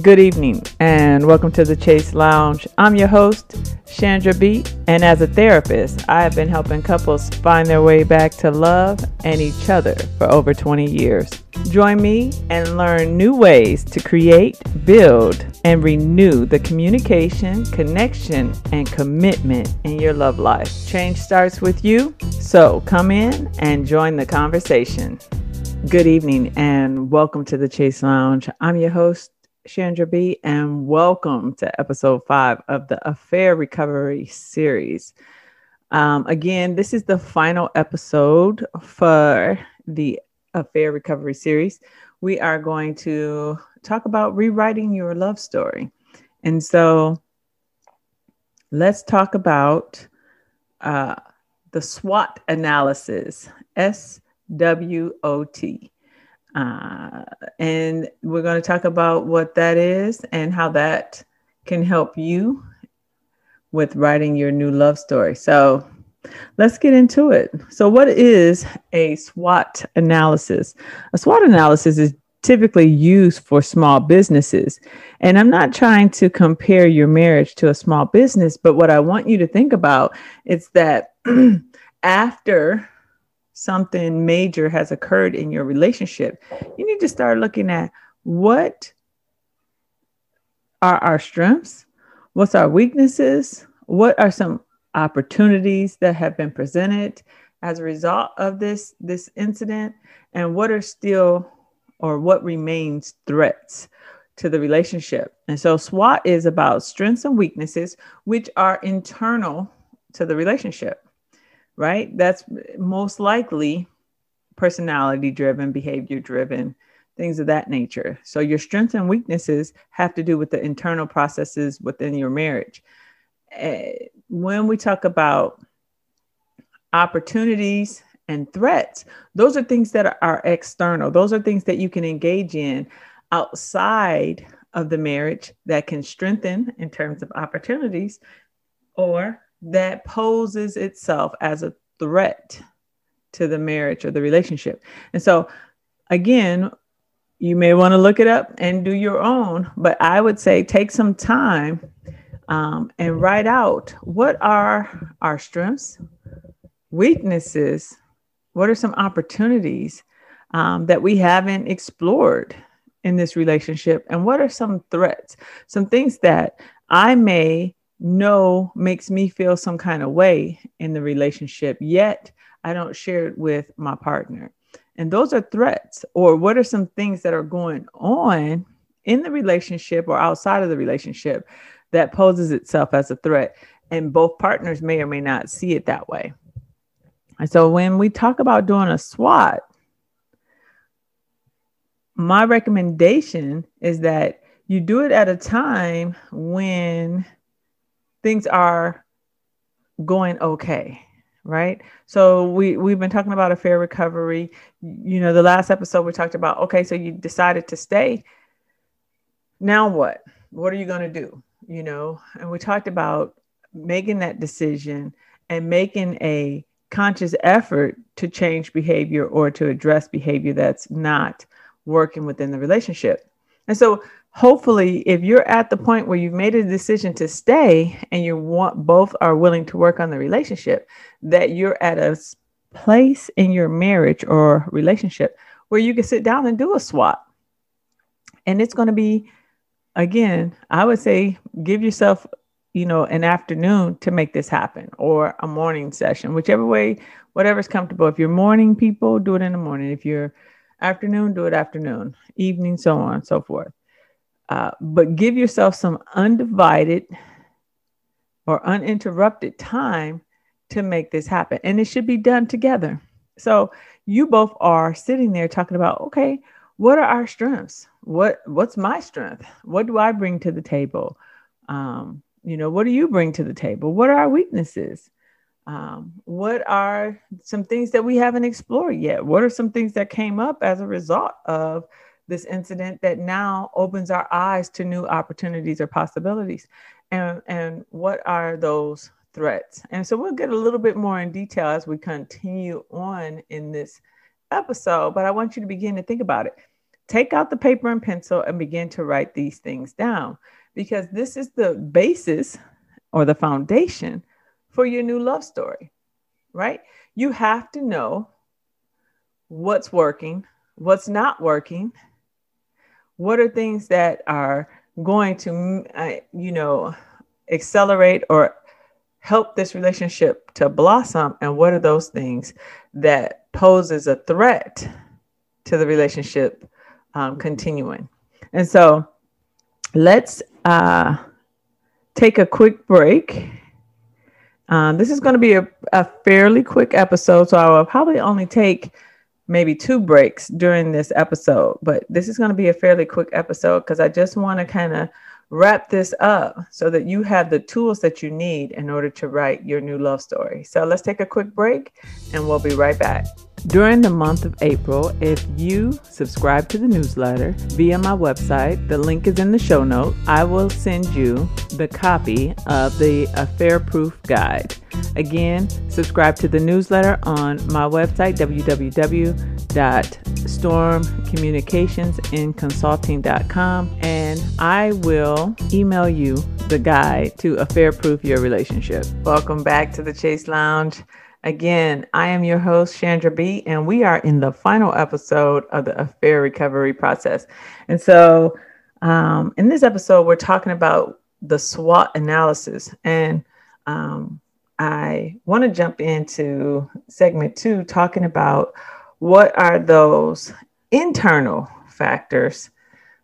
Good evening and welcome to the Chaise Lounge. I'm your host, Chandra B, and as a therapist, I have been helping couples find their way back to love and each other for over 20 years. Join me and learn new ways to create, build, and renew the communication, connection, and commitment in your love life. Change starts with you, so come in and join the conversation. Good evening and welcome to the Chaise Lounge. I'm your host, Chandra B, and welcome to episode five of the Affair Recovery series. Um, again, this is the final episode for the Affair Recovery series. We are going to talk about rewriting your love story. And so let's talk about uh, the SWOT analysis, S W O T. Uh, and we're going to talk about what that is and how that can help you with writing your new love story. So let's get into it. So, what is a SWOT analysis? A SWOT analysis is typically used for small businesses. And I'm not trying to compare your marriage to a small business, but what I want you to think about is that after something major has occurred in your relationship, you need to start looking at what are our strengths, what's our weaknesses, what are some opportunities that have been presented as a result of this this incident and what are still or what remains threats to the relationship. And so SWOT is about strengths and weaknesses which are internal to the relationship right? That's most likely personality driven, behavior driven, things of that nature. So your strengths and weaknesses have to do with the internal processes within your marriage. Uh, when we talk about opportunities and threats, those are things that are external. Those are things that you can engage in outside of the marriage that can strengthen in terms of opportunities or that poses itself as a threat to the marriage or the relationship. And so, again, you may want to look it up and do your own, but I would say take some time um, and write out what are our strengths, weaknesses, what are some opportunities um, that we haven't explored in this relationship, and what are some threats, some things that I may know makes me feel some kind of way in the relationship, yet I don't share it with my partner. And those are threats, or what are some things that are going on in the relationship or outside of the relationship that poses itself as a threat? And both partners may or may not see it that way. And so when we talk about doing a SWOT, my recommendation is that you do it at a time when things are going okay right? So we we've been talking about affair recovery. You know the last episode we talked about okay so you decided to stay. Now what? What are you going to do? You know and we talked about making that decision and making a conscious effort to change behavior or to address behavior that's not working within the relationship. And so hopefully if you're at the point where you've made a decision to stay and you want both are willing to work on the relationship that you're at a place in your marriage or relationship where you can sit down and do a SWOT. And it's going to be again i would say give yourself you know an afternoon to make this happen or a morning session whichever way whatever's comfortable. If you're morning people do it in the morning. If you're afternoon do it afternoon evening so on and so forth uh, but give yourself some undivided or uninterrupted time to make this happen. And it should be done together. So you both are sitting there talking about, okay, what are our strengths? What what's my strength? What do I bring to the table? Um, you know, what do you bring to the table? What are our weaknesses? Um, what are some things that we haven't explored yet? What are some things that came up as a result of this incident that now opens our eyes to new opportunities or possibilities. And, and what are those threats? And so we'll get a little bit more in detail as we continue on in this episode, but I want you to begin to think about it. take out the paper and pencil and begin to write these things down because this is the basis or the foundation for your new love story, right? You have to know what's working, what's not working, what are things that are going to, uh, you know, accelerate or help this relationship to blossom, and what are those things that poses a threat to the relationship um, continuing. And so, let's uh, take a quick break. Um, this is going to be a, a fairly quick episode, so I will probably only take maybe two breaks during this episode, but this is going to be a fairly quick episode because I just want to kind of wrap this up so that you have the tools that you need in order to write your new love story. So let's take a quick break and we'll be right back. During the month of April, if you subscribe to the newsletter via my website, the link is in the show note, I will send you the copy of the Affair Proof Guide. Again, subscribe to the newsletter on my website, www.stormcommunicationsinconsulting.com, and I will email you the guide to Affair Proof Your Relationship. Welcome back to the Chaise Lounge. Again, I am your host, Chandra B, and we are in the final episode of the affair recovery process. And so, um, in this episode, we're talking about the SWOT analysis. And um, I want to jump into segment two, talking about what are those internal factors,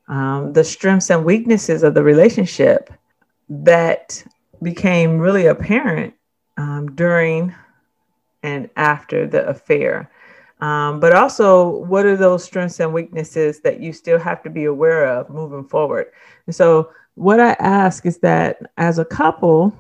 um, the strengths and weaknesses of the relationship that became really apparent um, during and after the affair. Um, but also, what are those strengths and weaknesses that you still have to be aware of moving forward? And so, what I ask is that as a couple,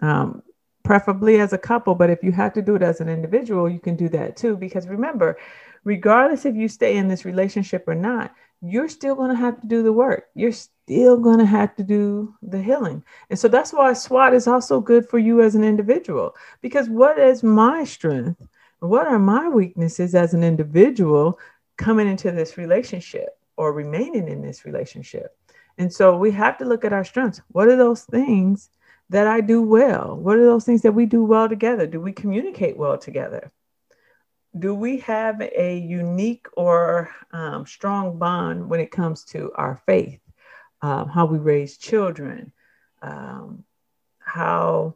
um, preferably as a couple, but if you have to do it as an individual, you can do that too. Because remember, regardless if you stay in this relationship or not, you're still going to have to do the work. You're still going to have to do the healing. And so that's why SWOT is also good for you as an individual. Because what is my strength? What are my weaknesses as an individual coming into this relationship or remaining in this relationship? And so we have to look at our strengths. What are those things that I do well? What are those things that we do well together? Do we communicate well together? Do we have a unique or um, strong bond when it comes to our faith, um, how we raise children, um, how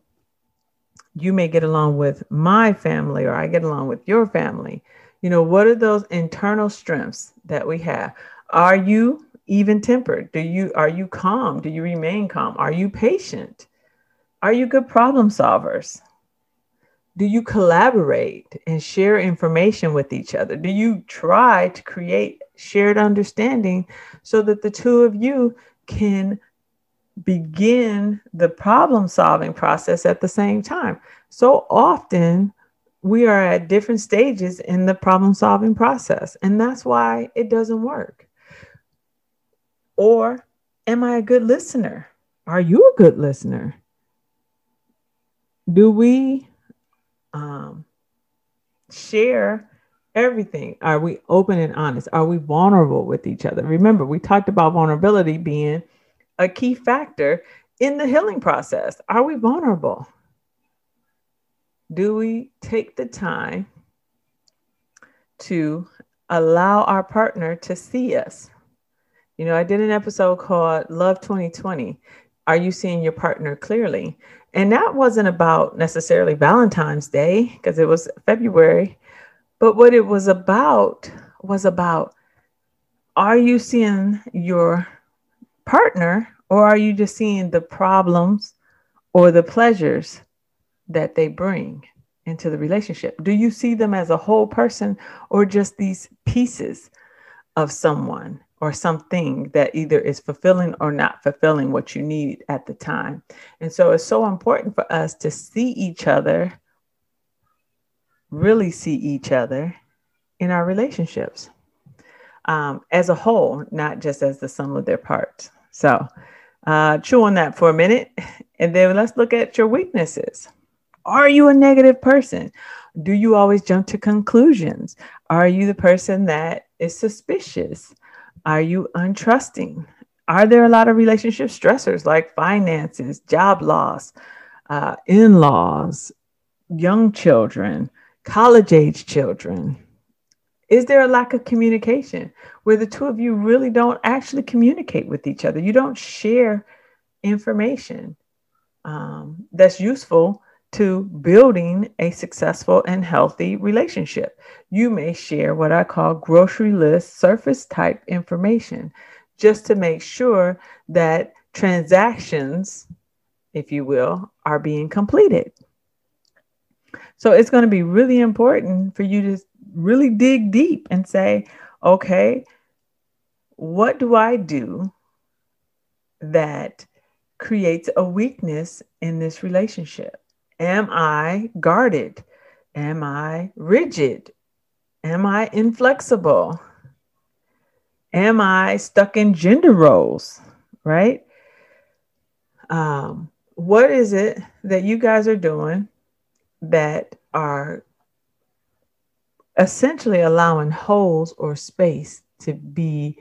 you may get along with my family or I get along with your family? You know, what are those internal strengths that we have? Are you even tempered? Do you are you calm? Do you remain calm? Are you patient? Are you good problem solvers? Do you collaborate and share information with each other? Do you try to create shared understanding so that the two of you can begin the problem solving process at the same time? So often we are at different stages in the problem solving process, and that's why it doesn't work. Or am I a good listener? Are you a good listener? Do we um, share everything? Are we open and honest? Are we vulnerable with each other? Remember, we talked about vulnerability being a key factor in the healing process. Are we vulnerable? Do we take the time to allow our partner to see us? You know, I did an episode called Love 2020. Are you seeing your partner clearly? And that wasn't about necessarily Valentine's Day because it was February. But what it was about was about are you seeing your partner or are you just seeing the problems or the pleasures that they bring into the relationship? Do you see them as a whole person or just these pieces of someone? Or something that either is fulfilling or not fulfilling what you need at the time. And so it's so important for us to see each other, really see each other in our relationships um, as a whole, not just as the sum of their parts. So uh, chew on that for a minute. And then let's look at your weaknesses. Are you a negative person? Do you always jump to conclusions? Are you the person that is suspicious? Are you untrusting? Are there a lot of relationship stressors like finances, job loss, uh, in laws, young children, college age children? Is there a lack of communication where the two of you really don't actually communicate with each other? You don't share information um, that's useful to building a successful and healthy relationship. You may share what I call grocery list surface type information just to make sure that transactions, if you will, are being completed. So it's going to be really important for you to really dig deep and say, okay, what do I do that creates a weakness in this relationship? Am I guarded? Am I rigid? Am I inflexible? Am I stuck in gender roles? Right? Um, what is it that you guys are doing that are essentially allowing holes or space to be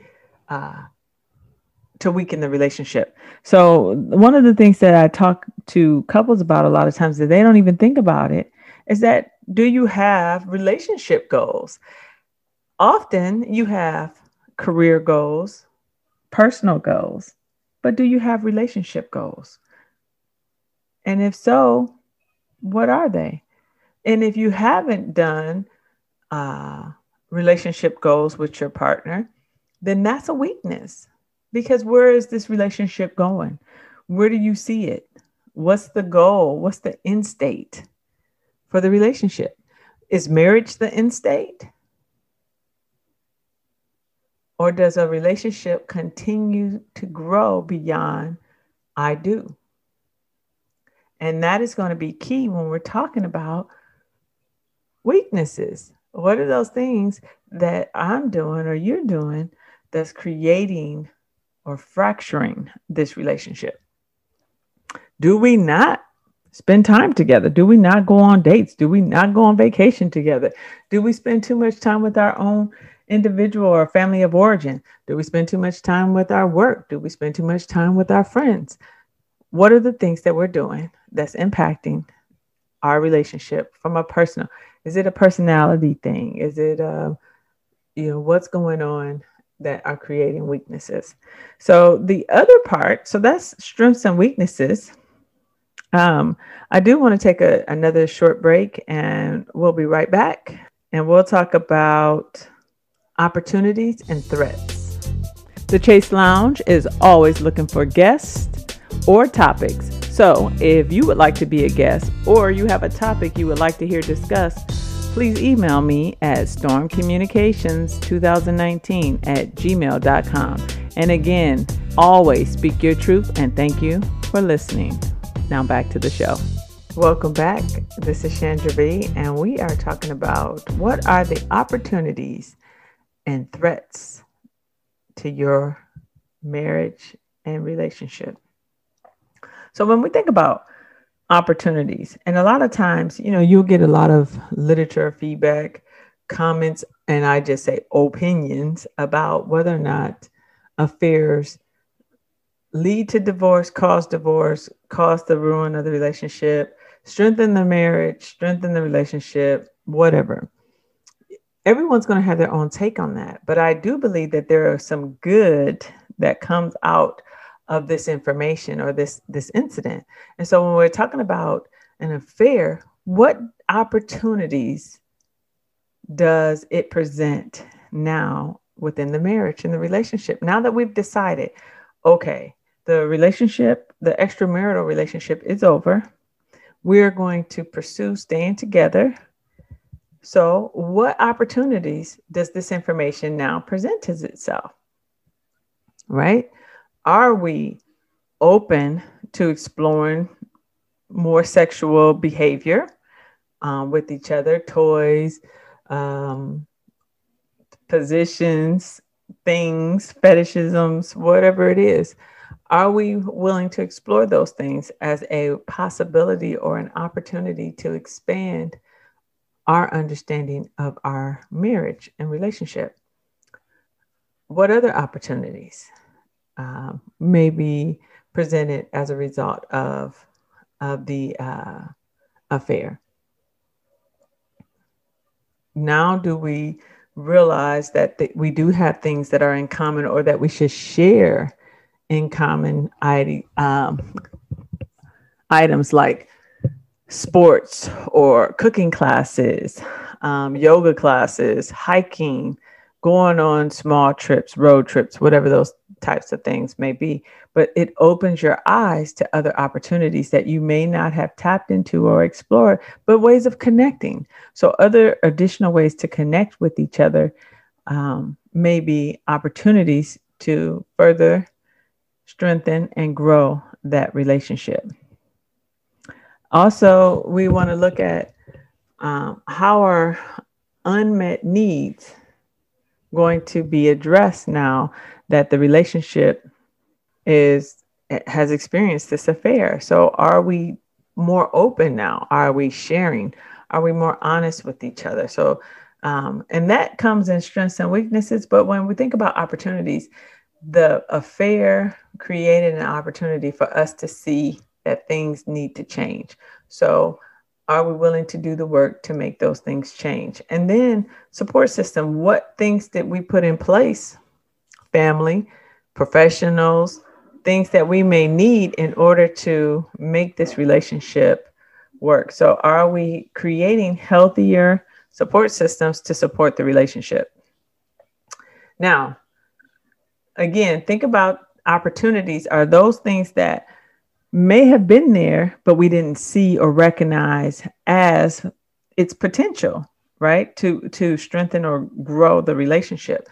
uh, to weaken the relationship. So one of the things that I talk to couples about a lot of times that they don't even think about it is that do you have relationship goals? Often you have career goals, personal goals, but do you have relationship goals? And if so, what are they? And if you haven't done uh, relationship goals with your partner, then that's a weakness. Because where is this relationship going? Where do you see it? What's the goal? What's the end state for the relationship? Is marriage the end state? Or does a relationship continue to grow beyond I do? And that is going to be key when we're talking about weaknesses. What are those things that I'm doing or you're doing that's creating or fracturing this relationship? Do we not spend time together? Do we not go on dates? Do we not go on vacation together? Do we spend too much time with our own individual or family of origin? Do we spend too much time with our work? Do we spend too much time with our friends? What are the things that we're doing that's impacting our relationship from a personal? Is it a personality thing? Is it, uh, you know, what's going on that are creating weaknesses? So the other part, so that's strengths and weaknesses. Um, I do want to take a, another short break and we'll be right back and we'll talk about opportunities and threats. The Chaise Lounge is always looking for guests or topics. So if you would like to be a guest or you have a topic you would like to hear discussed, please email me at stormcommunications2019 at gmail.com. And again, always speak your truth and thank you for listening. Now back to the show. Welcome back. This is Chandra B, and we are talking about what are the opportunities and threats to your marriage and relationship. So when we think about opportunities, and a lot of times, you know, you'll get a lot of literature feedback, comments, and I just say opinions about whether or not affairs lead to divorce, cause divorce, cause the ruin of the relationship, strengthen the marriage, strengthen the relationship, whatever everyone's going to have their own take on that. But I do believe that there are some good that comes out of this information or this this incident. And so when we're talking about an affair, what opportunities does it present now within the marriage and the relationship? Now that we've decided, okay, the relationship, the extramarital relationship is over. We're going to pursue staying together so, what opportunities does this information now present as itself? Right? Are we open to exploring more sexual behavior um, with each other, toys, um, positions, things, fetishisms, whatever it is? Are we willing to explore those things as a possibility or an opportunity to expand our understanding of our marriage and relationship. what other opportunities um, may be presented as a result of of the uh, affair? Now, do we realize that th- we do have things that are in common or that we should share in common um, items like sports or cooking classes, um, yoga classes, hiking, going on small trips, road trips, whatever those types of things may be. But it opens your eyes to other opportunities that you may not have tapped into or explored, but ways of connecting. So, other additional ways to connect with each other um, may be opportunities to further strengthen and grow that relationship. Also, we want to look at um, how our unmet needs going to be addressed now that the relationship is has experienced this affair. So, are we more open now? Are we sharing? Are we more honest with each other? So, um, and that comes in strengths and weaknesses. But when we think about opportunities, the affair created an opportunity for us to see that things need to change. So, are we willing to do the work to make those things change? And then, support system what things did we put in place? Family, professionals, things that we may need in order to make this relationship work. So, are we creating healthier support systems to support the relationship? Now, again, think about opportunities. Are those things that may have been there, but we didn't see or recognize as its potential, right? To to strengthen or grow the relationship.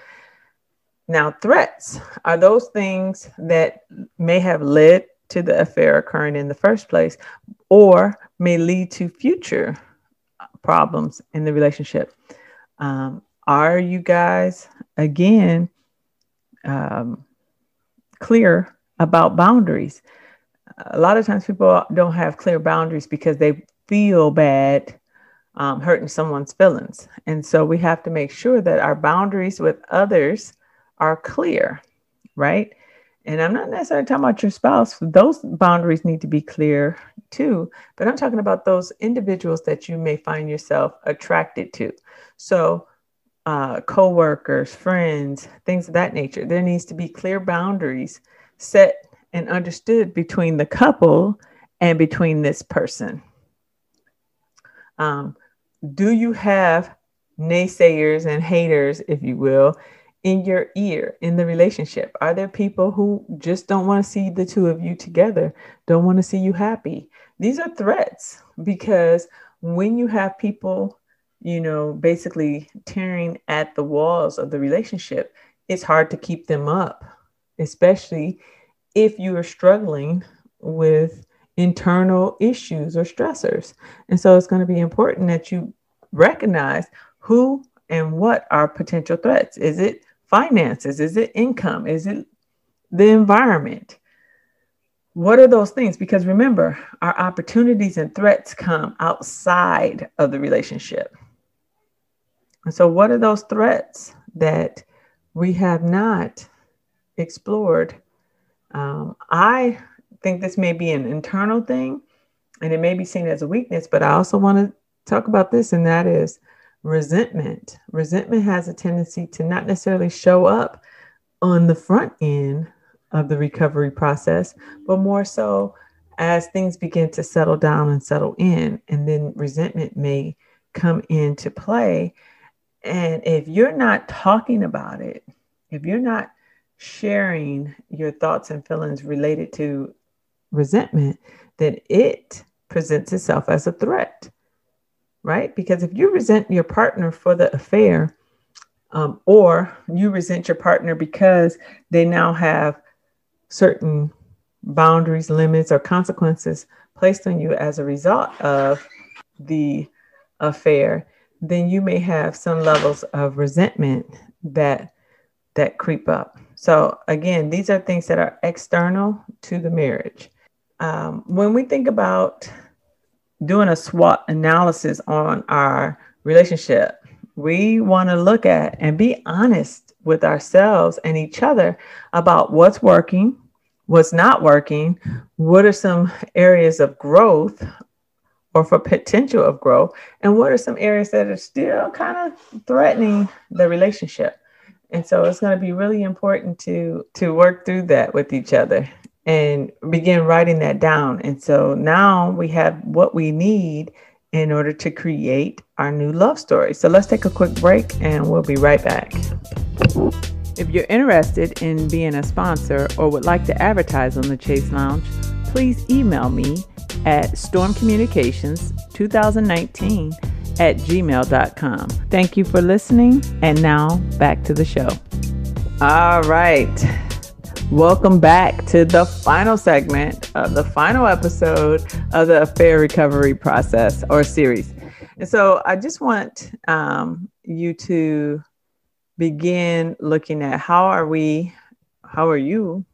Now, threats are those things that may have led to the affair occurring in the first place, or may lead to future problems in the relationship. Um, are you guys again um, clear about boundaries? a lot of times people don't have clear boundaries because they feel bad um, hurting someone's feelings. And so we have to make sure that our boundaries with others are clear, right? And I'm not necessarily talking about your spouse, those boundaries need to be clear too. But I'm talking about those individuals that you may find yourself attracted to. So, uh, co workers, friends, things of that nature. There needs to be clear boundaries set and understood between the couple and between this person. Um, do you have naysayers and haters, if you will, in your ear in the relationship? Are there people who just don't want to see the two of you together, don't want to see you happy? These are threats because when you have people, you know, basically tearing at the walls of the relationship, it's hard to keep them up, especially if you are struggling with internal issues or stressors. And so it's going to be important that you recognize who and what are potential threats. Is it finances? Is it income? Is it the environment? What are those things? Because remember, our opportunities and threats come outside of the relationship. And so, what are those threats that we have not explored um, I think this may be an internal thing and it may be seen as a weakness, but I also want to talk about this, and that is resentment. Resentment has a tendency to not necessarily show up on the front end of the recovery process, but more so as things begin to settle down and settle in, and then resentment may come into play. And if you're not talking about it, if you're not sharing your thoughts and feelings related to resentment, then it presents itself as a threat, right? Because if you resent your partner for the affair, um, or you resent your partner because they now have certain boundaries, limits, or consequences placed on you as a result of the affair, then you may have some levels of resentment that that creep up. So, again, these are things that are external to the marriage. Um, when we think about doing a SWOT analysis on our relationship, we want to look at and be honest with ourselves and each other about what's working, what's not working, what are some areas of growth or for potential of growth, and what are some areas that are still kind of threatening the relationship. And so it's going to be really important to to work through that with each other and begin writing that down. And so now we have what we need in order to create our new love story. So let's take a quick break and we'll be right back. If you're interested in being a sponsor or would like to advertise on the Chaise Lounge, please email me at stormcommunications2019 at gmail.com. Thank you for listening. And now back to the show. All right. Welcome back to the final segment of the final episode of the Affair Recovery Process or series. And so I just want um, you to begin looking at how are we, how are you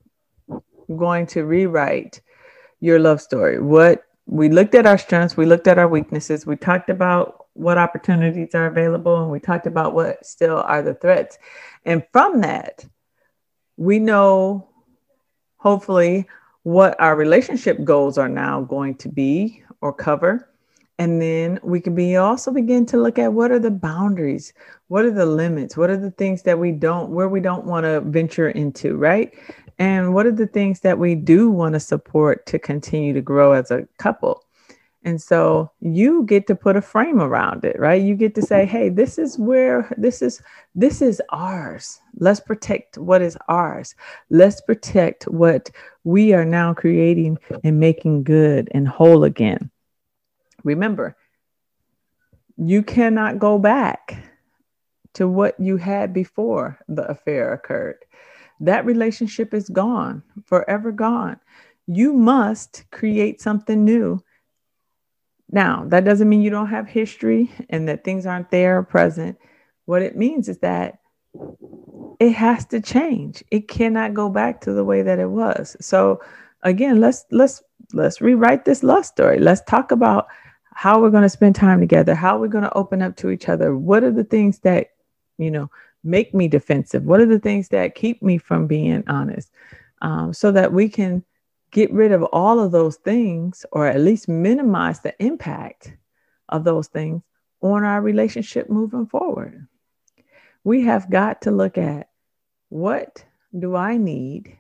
going to rewrite your love story? What we looked at our strengths, we looked at our weaknesses, we talked about what opportunities are available, and we talked about what still are the threats. And from that, we know hopefully what our relationship goals are now going to be or cover. And then we can be also begin to look at what are the boundaries, what are the limits, what are the things that we don't, where we don't want to venture into, right? And what are the things that we do want to support to continue to grow as a couple? And so you get to put a frame around it, right? You get to say, hey, this is where this is this is ours. Let's protect what is ours. Let's protect what we are now creating and making good and whole again. Remember, you cannot go back to what you had before the affair occurred. That relationship is gone, forever gone. You must create something new now, that doesn't mean you don't have history and that things aren't there or present. What it means is that it has to change. It cannot go back to the way that it was. So again, let's let's let's rewrite this love story. Let's talk about how we're going to spend time together, how we're going to open up to each other. What are the things that, you know, make me defensive? What are the things that keep me from being honest? Um, so that we can get rid of all of those things or at least minimize the impact of those things on our relationship moving forward. We have got to look at what do I need?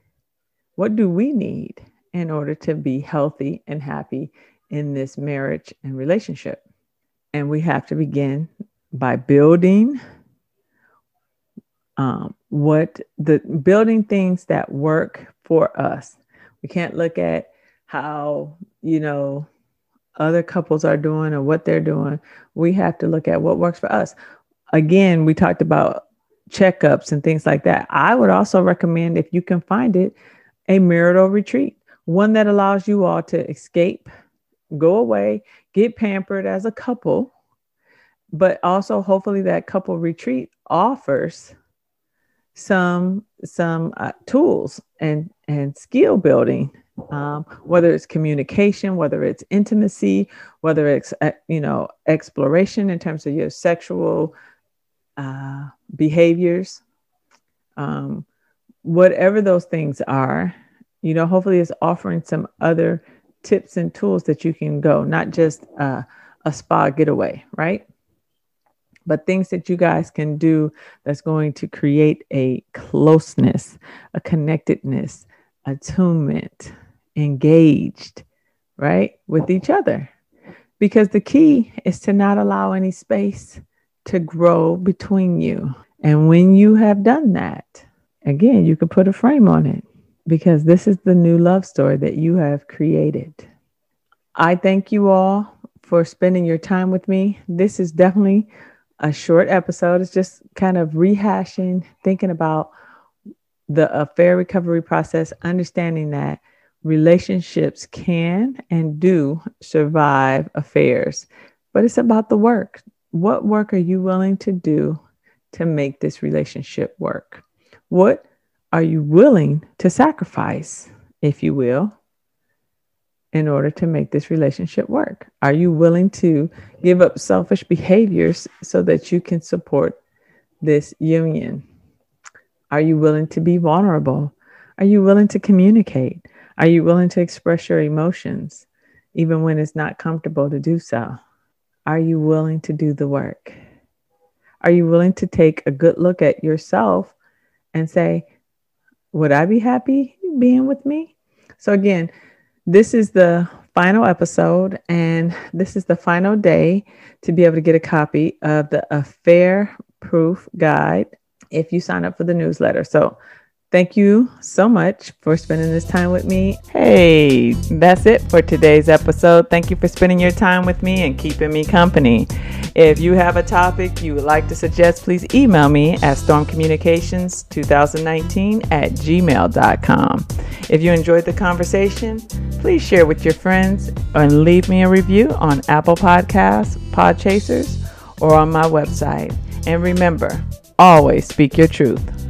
What do we need in order to be healthy and happy in this marriage and relationship? And we have to begin by building um, what the building things that work for us we can't look at how, you know, other couples are doing or what they're doing. We have to look at what works for us. Again, we talked about checkups and things like that. I would also recommend, if you can find it, a marital retreat, one that allows you all to escape, go away, get pampered as a couple, but also hopefully that couple retreat offers some some uh, tools and and skill building um, whether it's communication whether it's intimacy whether it's uh, you know exploration in terms of your sexual uh, behaviors. Um, whatever those things are you know hopefully it's offering some other tips and tools that you can go not just uh, a spa getaway right but things that you guys can do that's going to create a closeness, a connectedness, attunement, engaged, right, with each other. Because the key is to not allow any space to grow between you. And when you have done that, again, you can put a frame on it because this is the new love story that you have created. I thank you all for spending your time with me. This is definitely a short episode. It's just kind of rehashing, thinking about the affair recovery process, understanding that relationships can and do survive affairs, but it's about the work. What work are you willing to do to make this relationship work? What are you willing to sacrifice, if you will, in order to make this relationship work? Are you willing to give up selfish behaviors so that you can support this union? Are you willing to be vulnerable? Are you willing to communicate? Are you willing to express your emotions, even when it's not comfortable to do so? Are you willing to do the work? Are you willing to take a good look at yourself and say, Would I be happy being with me? So, again, this is the final episode, and this is the final day to be able to get a copy of the Affair Proof Guide if you sign up for the newsletter. So, Thank you so much for spending this time with me. Hey, that's it for today's episode. Thank you for spending your time with me and keeping me company. If you have a topic you would like to suggest, please email me at stormcommunications2019 at gmail.com. If you enjoyed the conversation, please share with your friends and leave me a review on Apple Podcasts, Podchasers, or on my website. And remember, always speak your truth.